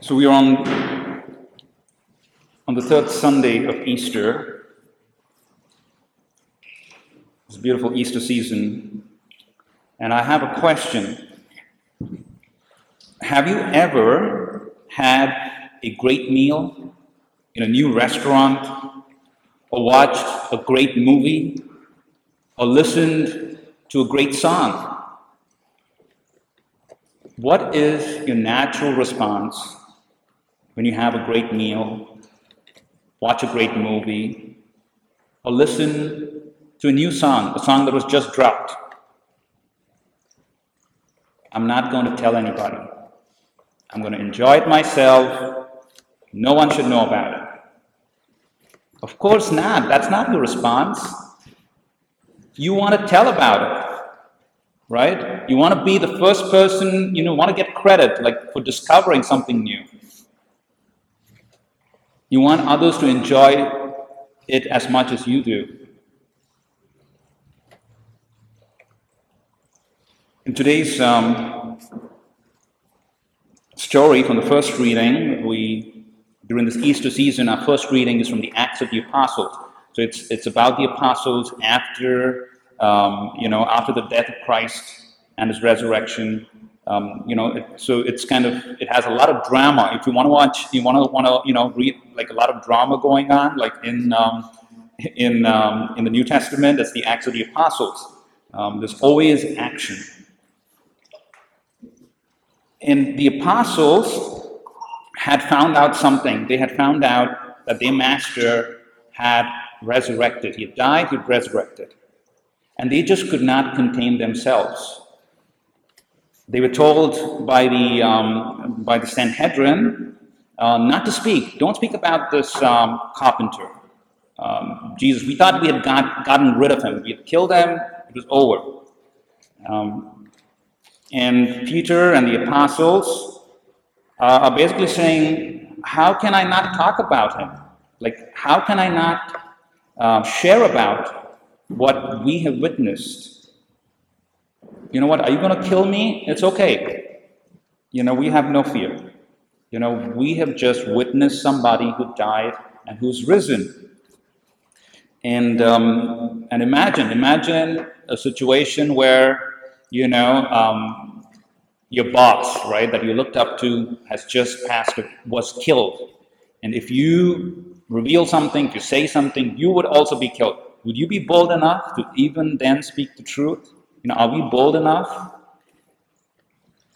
So we are on on the third Sunday of Easter. It's a beautiful Easter season, and I have a question. Have you ever had a great meal in a new restaurant, or watched a great movie, or listened to a great song? What is your natural response when you have a great meal, watch a great movie, or listen to a new song, a song that was just dropped? I'm not going to tell anybody. I'm going to enjoy it myself. No one should know about it. Of course not. That's not your response. You want to tell about it right? You want to be the first person, you know, want to get credit like for discovering something new. You want others to enjoy it as much as you do. In today's um, story from the first reading, we during this Easter season, our first reading is from the Acts of the Apostles. So it's it's about the apostles after um, you know, after the death of Christ and his resurrection. Um, you know, it, so it's kind of it has a lot of drama. If you want to watch, you want to want to you know read like a lot of drama going on, like in um, in um, in the New Testament, that's the Acts of the Apostles. Um, there's always action, and the apostles had found out something. They had found out that their master had resurrected. He had died. He resurrected and they just could not contain themselves. They were told by the, um, by the Sanhedrin uh, not to speak. Don't speak about this um, carpenter. Um, Jesus, we thought we had got, gotten rid of him. We had killed him, it was over. Um, and Peter and the apostles uh, are basically saying, How can I not talk about him? Like, how can I not uh, share about what we have witnessed. You know what? Are you going to kill me? It's okay. You know, we have no fear. You know, we have just witnessed somebody who died and who's risen. And um, and imagine, imagine a situation where you know um, your boss, right, that you looked up to, has just passed, was killed, and if you reveal something, you say something, you would also be killed would you be bold enough to even then speak the truth? You know, are we bold enough?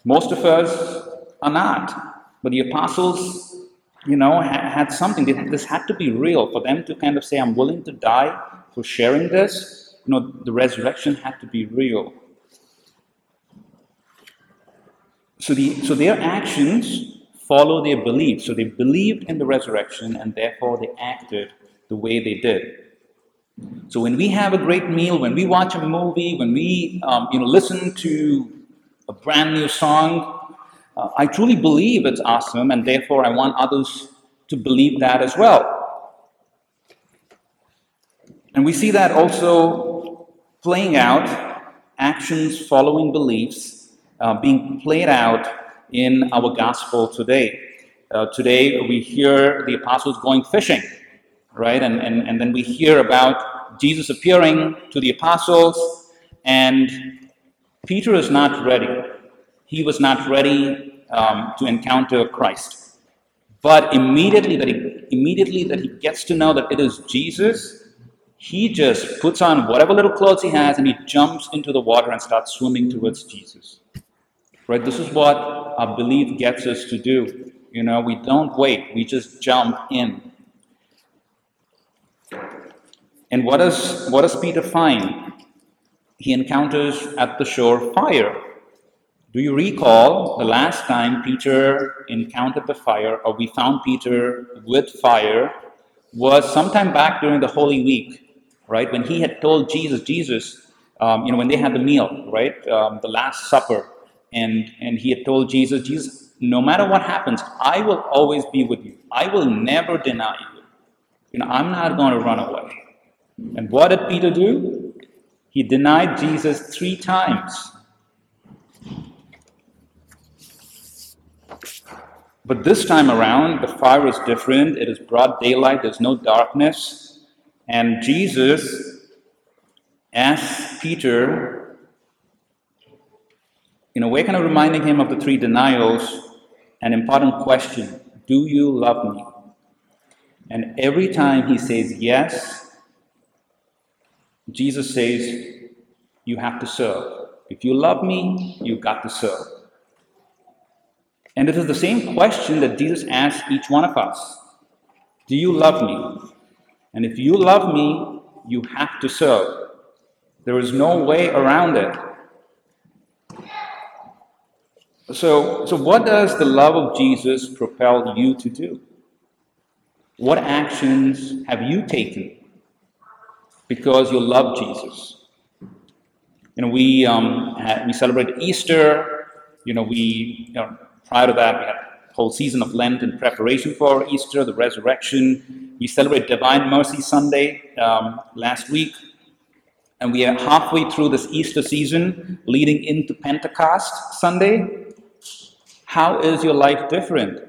Most of us are not. But the apostles, you know, had, something. This had to be real for them to kind of say, I'm willing to die for sharing this. You know, the resurrection had to be real. So, the, so their actions follow their beliefs. So they believed in the resurrection and therefore they acted the way they did. So when we have a great meal, when we watch a movie, when we um, you know listen to a brand new song, uh, I truly believe it's awesome, and therefore I want others to believe that as well. And we see that also playing out, actions following beliefs uh, being played out in our gospel today. Uh, today we hear the apostles going fishing right? And, and, and then we hear about Jesus appearing to the apostles, and Peter is not ready. He was not ready um, to encounter Christ. But immediately that he immediately that he gets to know that it is Jesus, he just puts on whatever little clothes he has and he jumps into the water and starts swimming towards Jesus. Right? This is what our belief gets us to do. You know, we don't wait, we just jump in. And what does, what does Peter find? He encounters at the shore fire. Do you recall the last time Peter encountered the fire, or we found Peter with fire, was sometime back during the Holy Week, right? When he had told Jesus, Jesus, um, you know, when they had the meal, right? Um, the Last Supper. And, and he had told Jesus, Jesus, no matter what happens, I will always be with you. I will never deny you. You know, I'm not going to run away. And what did Peter do? He denied Jesus three times. But this time around, the fire is different. It is broad daylight, there's no darkness. And Jesus asks Peter, in a way, kind of reminding him of the three denials, an important question Do you love me? And every time he says yes, Jesus says, You have to serve. If you love me, you've got to serve. And it is the same question that Jesus asks each one of us Do you love me? And if you love me, you have to serve. There is no way around it. So, so what does the love of Jesus propel you to do? What actions have you taken because you love Jesus? You know, we, um, had, we celebrate Easter. You know, we, you know, prior to that, we had a whole season of Lent in preparation for Easter, the resurrection. We celebrate Divine Mercy Sunday um, last week. And we are halfway through this Easter season, leading into Pentecost Sunday. How is your life different?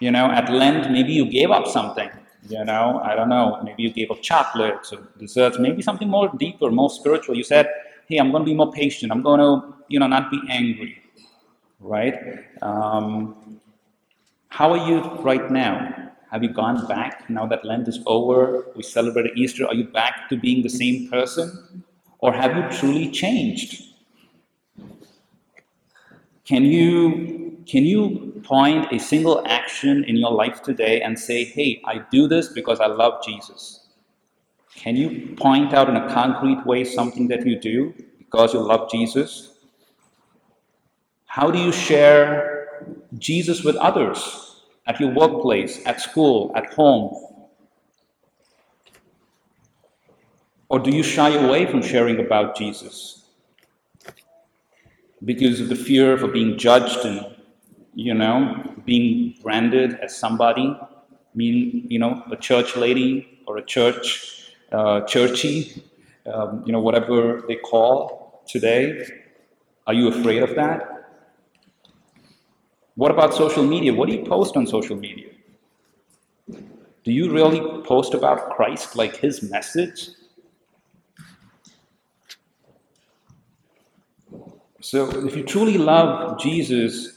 You know, at Lent, maybe you gave up something. You know, I don't know. Maybe you gave up chocolates or desserts. Maybe something more deeper, more spiritual. You said, "Hey, I'm going to be more patient. I'm going to, you know, not be angry." Right? Um, how are you right now? Have you gone back now that Lent is over? We celebrated Easter. Are you back to being the same person, or have you truly changed? Can you can you point a single action in your life today and say, hey, I do this because I love Jesus? Can you point out in a concrete way something that you do because you love Jesus? How do you share Jesus with others at your workplace, at school, at home? Or do you shy away from sharing about Jesus because of the fear of being judged and you know, being branded as somebody, mean, you know, a church lady or a church, uh, churchy, um, you know, whatever they call today. Are you afraid of that? What about social media? What do you post on social media? Do you really post about Christ, like his message? So, if you truly love Jesus,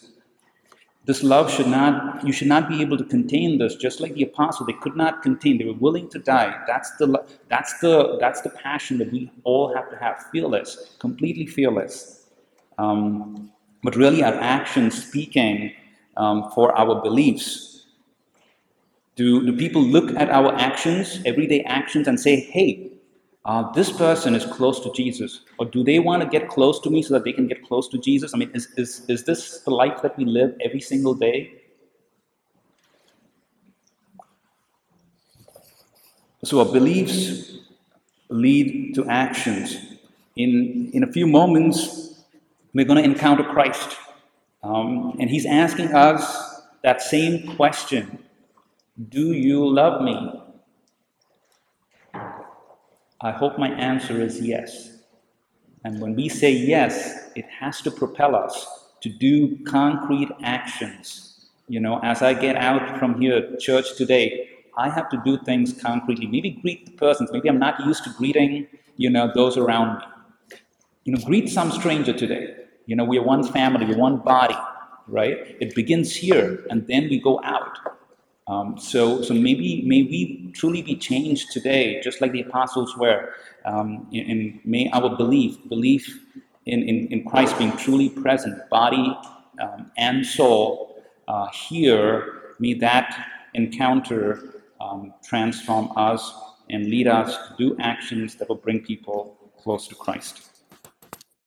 this love should not, you should not be able to contain this, just like the apostle, they could not contain, they were willing to die. That's the, that's the, that's the passion that we all have to have, fearless, completely fearless. Um, but really our actions speaking um, for our beliefs. Do, do people look at our actions, everyday actions, and say, hey, uh, this person is close to Jesus? Or do they want to get close to me so that they can get close to Jesus? I mean, is, is, is this the life that we live every single day? So our beliefs lead to actions. In, in a few moments, we're going to encounter Christ. Um, and he's asking us that same question Do you love me? I hope my answer is yes. And when we say yes, it has to propel us to do concrete actions. You know, as I get out from here, church today, I have to do things concretely. Maybe greet the persons. Maybe I'm not used to greeting, you know, those around me. You know, greet some stranger today. You know, we are one family, we're one body, right? It begins here, and then we go out. Um, so, so maybe may we truly be changed today, just like the apostles were. Um, and may our belief, belief in, in, in, Christ being truly present, body um, and soul, uh, here, may that encounter um, transform us and lead us to do actions that will bring people close to Christ.